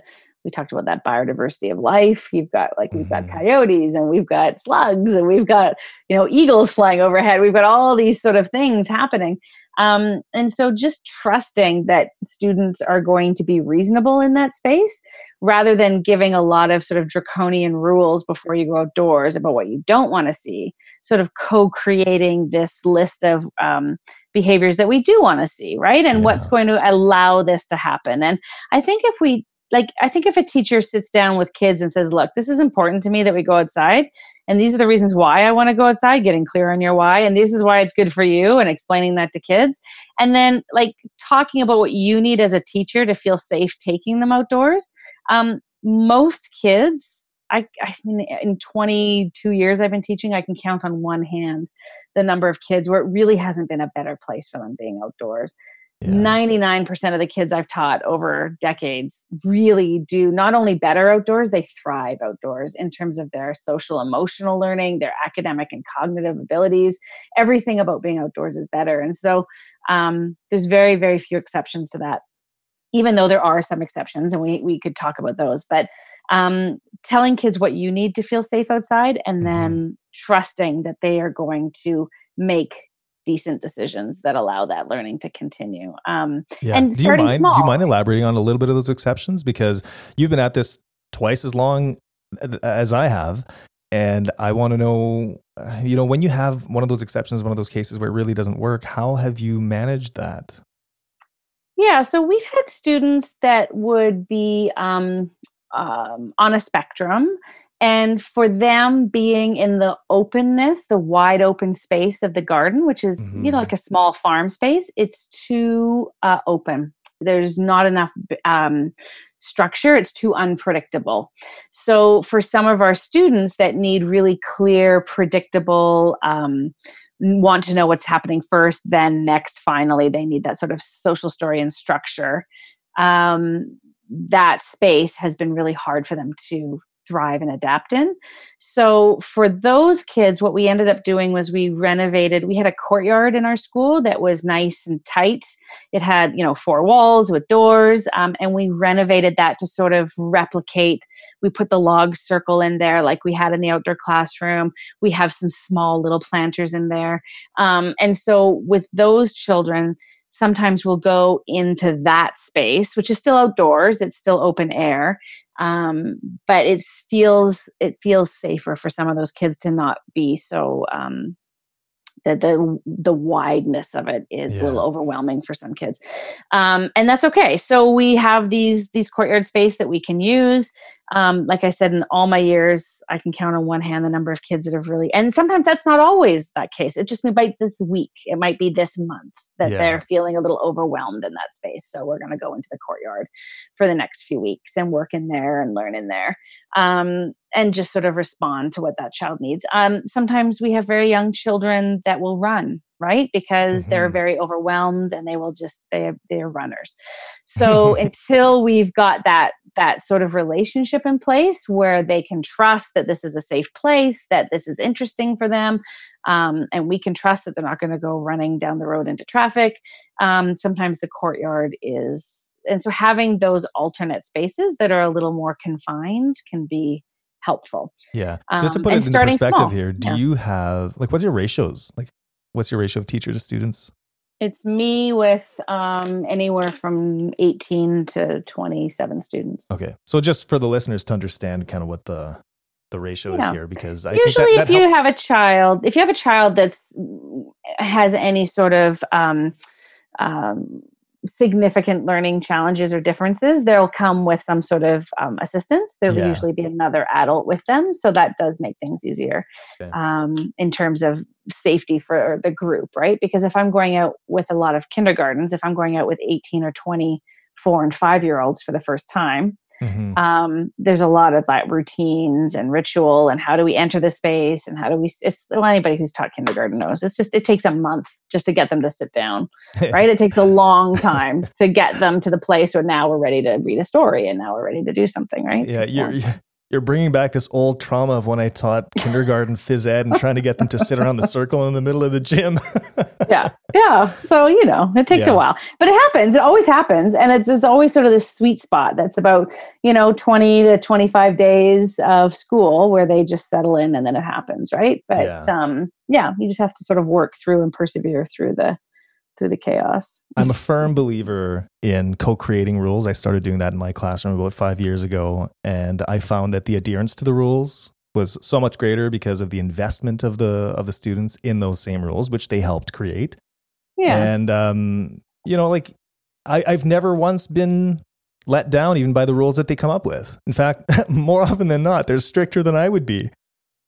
we talked about that biodiversity of life. You've got like we've got mm-hmm. coyotes and we've got slugs and we've got you know eagles flying overhead. We've got all these sort of things happening. Um, and so just trusting that students are going to be reasonable in that space rather than giving a lot of sort of draconian rules before you go outdoors about what you don't want to see, sort of co creating this list of um, behaviors that we do want to see, right? And yeah. what's going to allow this to happen. And I think if we like i think if a teacher sits down with kids and says look this is important to me that we go outside and these are the reasons why i want to go outside getting clear on your why and this is why it's good for you and explaining that to kids and then like talking about what you need as a teacher to feel safe taking them outdoors um, most kids I, I mean, in 22 years I've been teaching, I can count on one hand the number of kids where it really hasn't been a better place for them being outdoors. Yeah. 99% of the kids I've taught over decades really do not only better outdoors, they thrive outdoors in terms of their social emotional learning, their academic and cognitive abilities. Everything about being outdoors is better. And so um, there's very, very few exceptions to that, even though there are some exceptions, and we, we could talk about those. But um, telling kids what you need to feel safe outside and mm-hmm. then trusting that they are going to make decent decisions that allow that learning to continue. Um, Yeah. and do you starting mind? small. Do you mind elaborating on a little bit of those exceptions because you've been at this twice as long as I have, and I want to know, uh, you know, when you have one of those exceptions, one of those cases where it really doesn't work, how have you managed that? Yeah, so we've had students that would be um, um, on a spectrum, and for them being in the openness, the wide open space of the garden, which is you Mhm. know like a small farm space, it's too uh, open. There's not enough um, structure. It's too unpredictable. So for some of our students that need really clear, predictable. Um, want to know what's happening first, then next, finally, they need that sort of social story and structure. Um, that space has been really hard for them to thrive and adapt in. So for those kids, what we ended up doing was we renovated. We had a courtyard in our school that was nice and tight. It had, you know, four walls with doors, um, and we renovated that to sort of replicate. We put the log circle in there, like we had in the outdoor classroom. We have some small little planters in there, um, and so with those children, sometimes we'll go into that space, which is still outdoors. It's still open air, um, but it feels it feels safer for some of those kids to not be so um, the the the wideness of it is a little overwhelming for some kids, um, and that's okay. So we have these these courtyard space that we can use. Um, like I said, in all my years, I can count on one hand the number of kids that have really, and sometimes that's not always that case. It just might be this week, it might be this month that Yeah. they're feeling a little overwhelmed in that space. So we're going to go into the courtyard for the next few weeks and work in there and learn in there um, and just sort of respond to what that child needs. Um, sometimes we have very young children that will run, right? Because they're Mhm. very overwhelmed and they will just they they're runners. So [LAUGHS] until we've got that that sort of relationship in place where they can trust that this is a safe place, that this is interesting for them, um, and we can trust that they're not going to go running down the road into traffic. Um, sometimes the courtyard is, and so having those alternate spaces that are a little more confined can be helpful. Yeah. Just to Um, put it starting perspective small. here, do Yeah. you have like what's your ratios? Like what's your ratio of teacher to students? It's me with um, anywhere from 18 to 27 students. Okay. So just for the listeners to understand kind of what the the ratio is here because I Usually, think that, if that you helps. have a child, if you have a child that's has any sort of um, um, significant learning challenges or differences, they'll come with some sort of um, assistance. There'll Yeah. usually be another adult with them, so that does make things easier Okay. um, in terms of safety for the group, right? Because if I'm going out with a lot of kindergartens, if I'm going out with 18 or 24 and five year olds for the first time, Mhm. um, there's a lot of like routines and ritual and how do we enter the space and how do we it's well, anybody who's taught kindergarten knows it's just it takes a month just to get them to sit down [LAUGHS] right it takes a long time to get them to the place where now we're ready to read a story and now we're ready to do something right Yeah, you're. You're bringing back this old trauma of when I taught kindergarten phys ed and trying to get them to sit around the [LAUGHS] circle in the middle of the gym. [LAUGHS] yeah yeah so you know it takes Yeah. a while but it happens it always happens and it's, it's always sort of this sweet spot that's about you know 20 to 25 days of school where they just settle in and then it happens right but Yeah. um yeah you just have to sort of work through and persevere through the through the chaos I'm a firm believer in co-creating rules. I started doing that in my classroom about 5 years ago and I found that the adherence to the rules was so much greater because of the investment of the of the students in those same rules which they helped create. yeah And um, you know, like I, I've never once been let down even by the rules that they come up with. In fact, [LAUGHS] more often than not, they're stricter than I would be.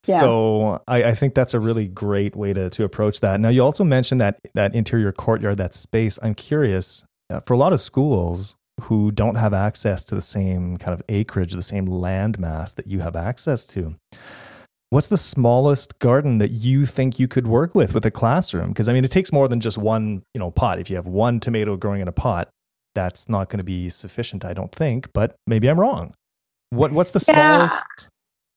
Yeah. So I, I think that's a really great way to to approach that. Now you also mentioned that that interior courtyard, that space. I'm curious uh, for a lot of schools who don't have access to the same kind of acreage, the same land mass that you have access to. What's the smallest garden that you think you could work with with a classroom? Because I mean, it takes more than just one, you know, pot. If you have one tomato growing in a pot, that's not going to be sufficient, I don't think. But maybe I'm wrong. What What's the Yeah. smallest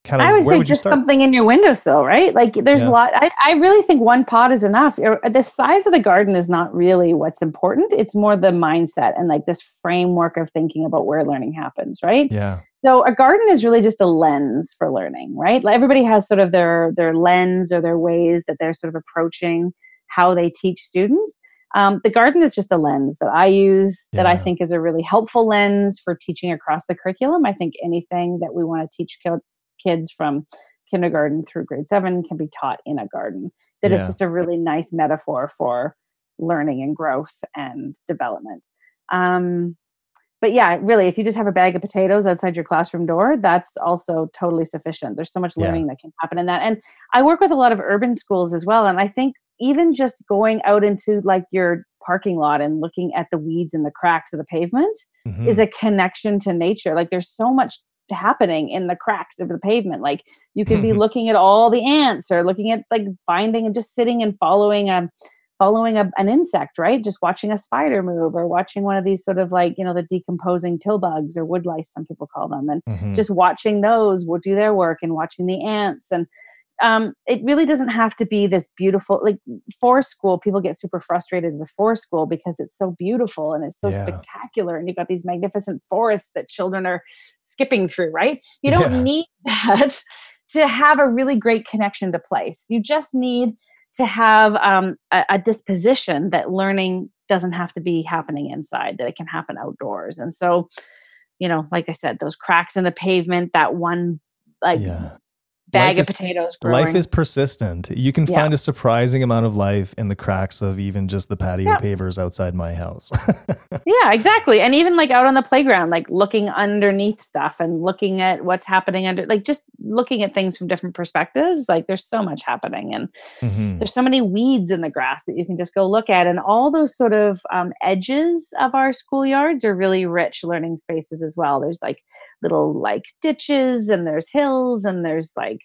kind of? I would say would just start? something in your windowsill, right? Like there's Yeah. a lot. I, I really think one pot is enough. The size of the garden is not really what's important. It's more the mindset and like this framework of thinking about where learning happens, right? Yeah. So a garden is really just a lens for learning, right? Like everybody has sort of their their lens or their ways that they're sort of approaching how they teach students. Um, the garden is just a lens that I use that I think is a really helpful lens for teaching across the curriculum. I think anything that we want to teach kids from kindergarten through grade seven can be taught in a garden. That yeah. is just a really nice metaphor for learning and growth and development. Um, but yeah, really, if you just have a bag of potatoes outside your classroom door, that's also totally sufficient. There's so much learning yeah. that can happen in that. And I work with a lot of urban schools as well. And I think even just going out into like your parking lot and looking at the weeds and the cracks of the pavement mm-hmm. is a connection to nature. Like there's so much happening in the cracks of the pavement. Like you could be looking at all the ants or looking at like finding and just sitting and following a following a, an insect, right? Just watching a spider move or watching one of these sort of like, you know, the decomposing pill bugs or wood lice, some people call them, and mm-hmm. just watching those will do their work and watching the ants. And um, it really doesn't have to be this beautiful, like forest school. People get super frustrated with forest school because it's so beautiful and it's so yeah. spectacular. And you've got these magnificent forests that children are skipping through, right? You don't yeah. need [LAUGHS] that to have a really great connection to place. You just need to have um, a, a disposition that learning doesn't have to be happening inside that it can happen outdoors and so you know like i said those cracks in the pavement that one like yeah bag life of is, potatoes. Growing. Life is persistent. You can yeah. find a surprising amount of life in the cracks of even just the patio yeah. pavers outside my house. [LAUGHS] yeah, exactly. And even like out on the playground, like looking underneath stuff and looking at what's happening under, like just looking at things from different perspectives. Like there's so much happening, and mm-hmm. there's so many weeds in the grass that you can just go look at, and all those sort of um, edges of our schoolyards are really rich learning spaces as well. There's like little like ditches and there's hills and there's like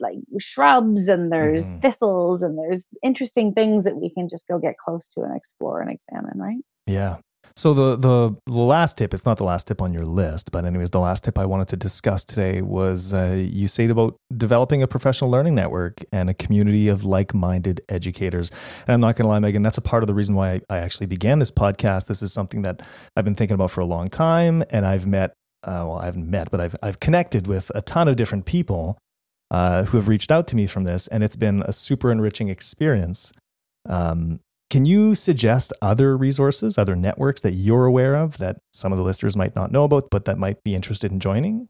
like shrubs and there's mm. thistles and there's interesting things that we can just go get close to and explore and examine right? Yeah. So the the, last tip it's not the last tip on your list but anyways the last tip i wanted to discuss today was uh, you said about developing a professional learning network and a community of like-minded educators. And i'm not going to lie megan that's a part of the reason why I, I actually began this podcast. This is something that i've been thinking about for a long time and i've met uh, well, I haven't met, but I've I've connected with a ton of different people uh, who have reached out to me from this, and it's been a super enriching experience. Um, can you suggest other resources, other networks that you're aware of that some of the listeners might not know about, but that might be interested in joining?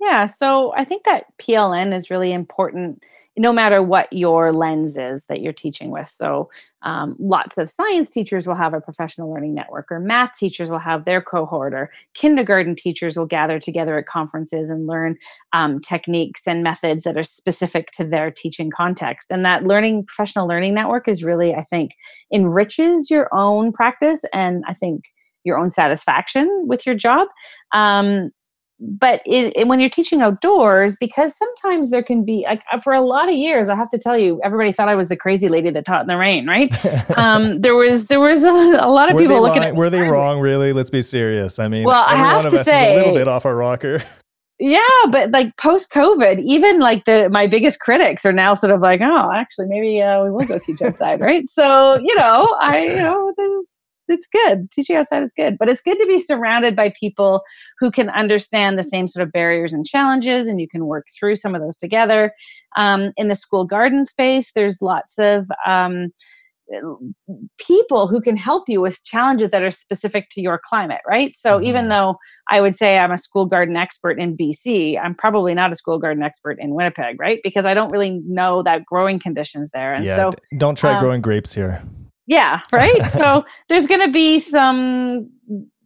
Yeah, so I think that PLN is really important no matter what your lens is that you're teaching with. So, um, lots of science teachers will have a professional learning network, or math teachers will have their cohort, or kindergarten teachers will gather together at conferences and learn um, techniques and methods that are specific to their teaching context. And that learning, professional learning network is really, I think, enriches your own practice and I think your own satisfaction with your job. Um, but it, it, when you're teaching outdoors because sometimes there can be like uh, for a lot of years i have to tell you everybody thought i was the crazy lady that taught in the rain right? [LAUGHS] Um, there was there was a, a lot of were people looking at were they wrong really? Let's be serious. I mean well i have to say a little bit off our rocker. [LAUGHS] Yeah but like post covid even like the my biggest critics are now sort of like oh actually maybe uh, we will go teach outside right? So you know i you know there's it's good. Teaching outside is good, but it's good to be surrounded by people who can understand the same sort of barriers and challenges, and you can work through some of those together. Um, in the school garden space, there's lots of um, people who can help you with challenges that are specific to your climate, right? So mm-hmm. even though I would say I'm a school garden expert in BC, I'm probably not a school garden expert in Winnipeg, right? Because I don't really know that growing conditions there. And yeah, so don't try um, growing grapes here. Yeah, [LAUGHS] right. so there's going to be some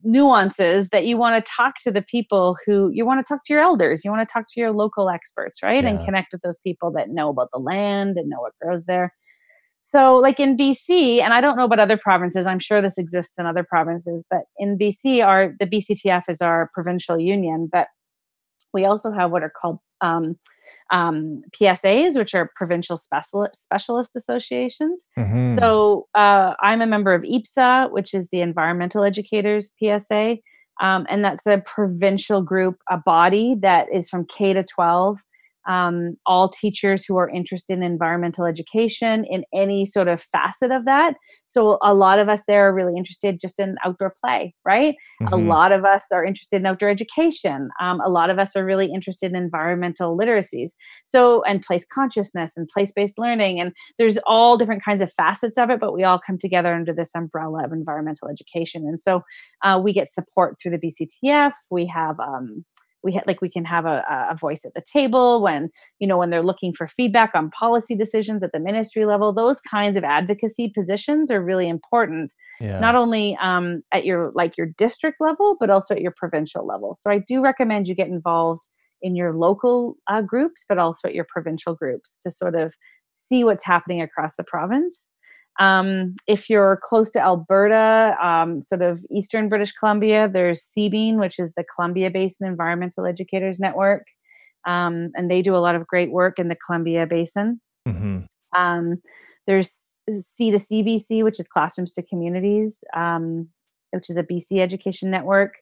nuances that you want to talk to the people who you want to talk to your elders, you want to talk to your local experts, right? Yeah. And connect with those people that know about the land and know what grows there. So, like in BC, and I don't know about other provinces, I'm sure this exists in other provinces, but in BC, our the BCTF is our provincial union, but we also have what are called um, um, PSAs, which are provincial specialist, specialist associations. Mm-hmm. So uh, I'm a member of EPSA, which is the Environmental Educators PSA. Um, and that's a provincial group, a body that is from K to 12 um, all teachers who are interested in environmental education in any sort of facet of that. So a lot of us there are really interested just in outdoor play, right? Mm-hmm. A lot of us are interested in outdoor education. Um, a lot of us are really interested in environmental literacies. So and place consciousness and place based learning, and there's all different kinds of facets of it, but we all come together under this umbrella of environmental education. And so uh, we get support through the BCTF. We have um, we ha- like we can have a, a voice at the table when you know when they're looking for feedback on policy decisions at the ministry level those kinds of advocacy positions are really important. Yeah. not only um, at your like your district level but also at your provincial level. So i do recommend you get involved in your local uh, groups but also at your provincial groups to sort of see what's happening across the province um, if you're close to Alberta, um, sort of eastern British Columbia, there's CBEEN, which is the Columbia Basin Environmental Educators Network. Um, and they do a lot of great work in the Columbia Basin. Mm-hmm. Um, there's C2CBC, which is Classrooms to Communities, um, which is a BC education network.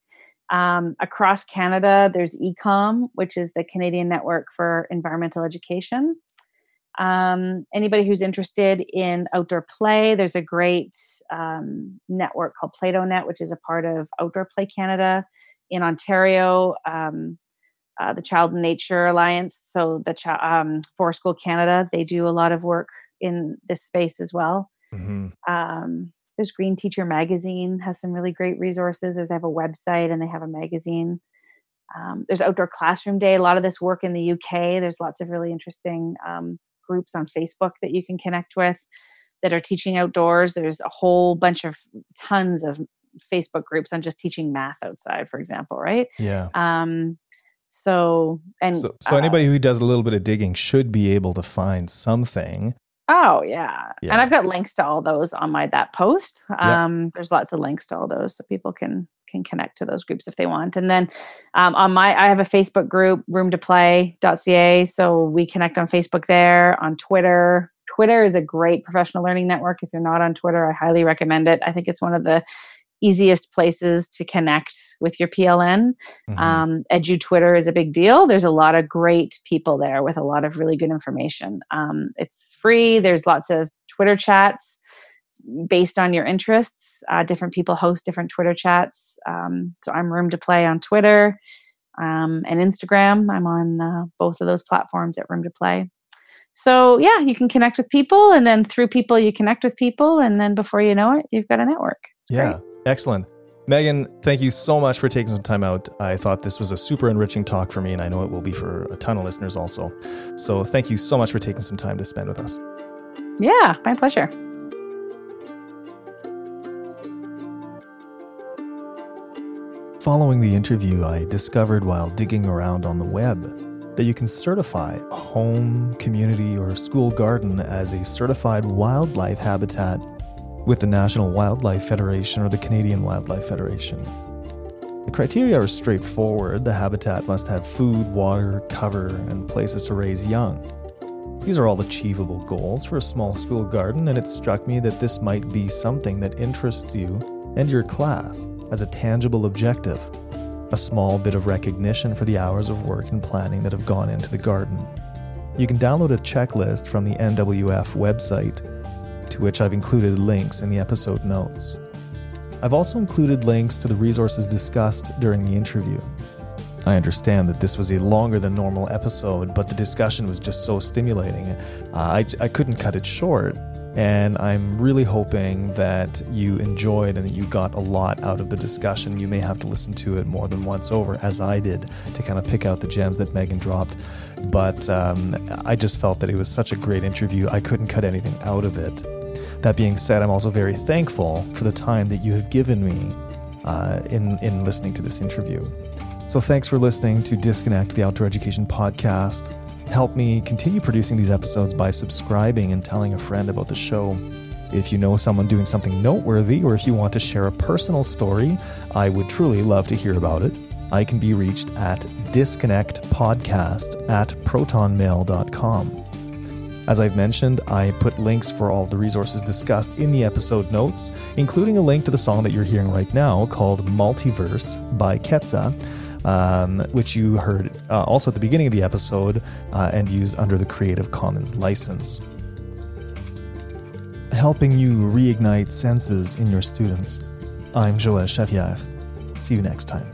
Um, across Canada, there's ECOM, which is the Canadian Network for Environmental Education. Um, anybody who's interested in outdoor play, there's a great um, network called Plato Net, which is a part of Outdoor Play Canada in Ontario. Um, uh, the Child and Nature Alliance, so the Ch- um, Forest School Canada, they do a lot of work in this space as well. Mm-hmm. Um, there's Green Teacher Magazine has some really great resources. There's, they have a website and they have a magazine. Um, there's Outdoor Classroom Day. A lot of this work in the UK. There's lots of really interesting um, groups on Facebook that you can connect with that are teaching outdoors. There's a whole bunch of tons of Facebook groups on just teaching math outside, for example, right? Yeah. Um, so and so, so uh, anybody who does a little bit of digging should be able to find something Oh yeah. yeah. And I've got links to all those on my that post. Um, yep. there's lots of links to all those so people can can connect to those groups if they want. And then um, on my I have a Facebook group, roomtoplay.ca. So we connect on Facebook there, on Twitter. Twitter is a great professional learning network. If you're not on Twitter, I highly recommend it. I think it's one of the easiest places to connect with your PLN. Mm-hmm. Um, Edu Twitter is a big deal. There's a lot of great people there with a lot of really good information. Um, it's free. There's lots of Twitter chats based on your interests. Uh, different people host different Twitter chats. Um, so I'm Room to Play on Twitter um, and Instagram. I'm on uh, both of those platforms at Room to Play. So yeah, you can connect with people, and then through people you connect with people, and then before you know it, you've got a network. It's yeah. Great. Excellent. Megan, thank you so much for taking some time out. I thought this was a super enriching talk for me, and I know it will be for a ton of listeners also. So, thank you so much for taking some time to spend with us. Yeah, my pleasure. Following the interview, I discovered while digging around on the web that you can certify a home, community, or school garden as a certified wildlife habitat with the National Wildlife Federation or the Canadian Wildlife Federation. The criteria are straightforward. The habitat must have food, water, cover, and places to raise young. These are all achievable goals for a small school garden, and it struck me that this might be something that interests you and your class as a tangible objective, a small bit of recognition for the hours of work and planning that have gone into the garden. You can download a checklist from the NWF website to which I've included links in the episode notes. I've also included links to the resources discussed during the interview. I understand that this was a longer than normal episode, but the discussion was just so stimulating. Uh, I, I couldn't cut it short, and I'm really hoping that you enjoyed and that you got a lot out of the discussion. You may have to listen to it more than once over, as I did, to kind of pick out the gems that Megan dropped. But um, I just felt that it was such a great interview, I couldn't cut anything out of it. That being said, I'm also very thankful for the time that you have given me uh, in, in listening to this interview. So thanks for listening to Disconnect, the Outdoor Education Podcast. Help me continue producing these episodes by subscribing and telling a friend about the show. If you know someone doing something noteworthy, or if you want to share a personal story, I would truly love to hear about it. I can be reached at disconnectpodcast at protonmail.com. As I've mentioned, I put links for all the resources discussed in the episode notes, including a link to the song that you're hearing right now called Multiverse by Ketsa. Um, which you heard uh, also at the beginning of the episode uh, and used under the Creative Commons license. Helping you reignite senses in your students. I'm Joël Charrière. See you next time.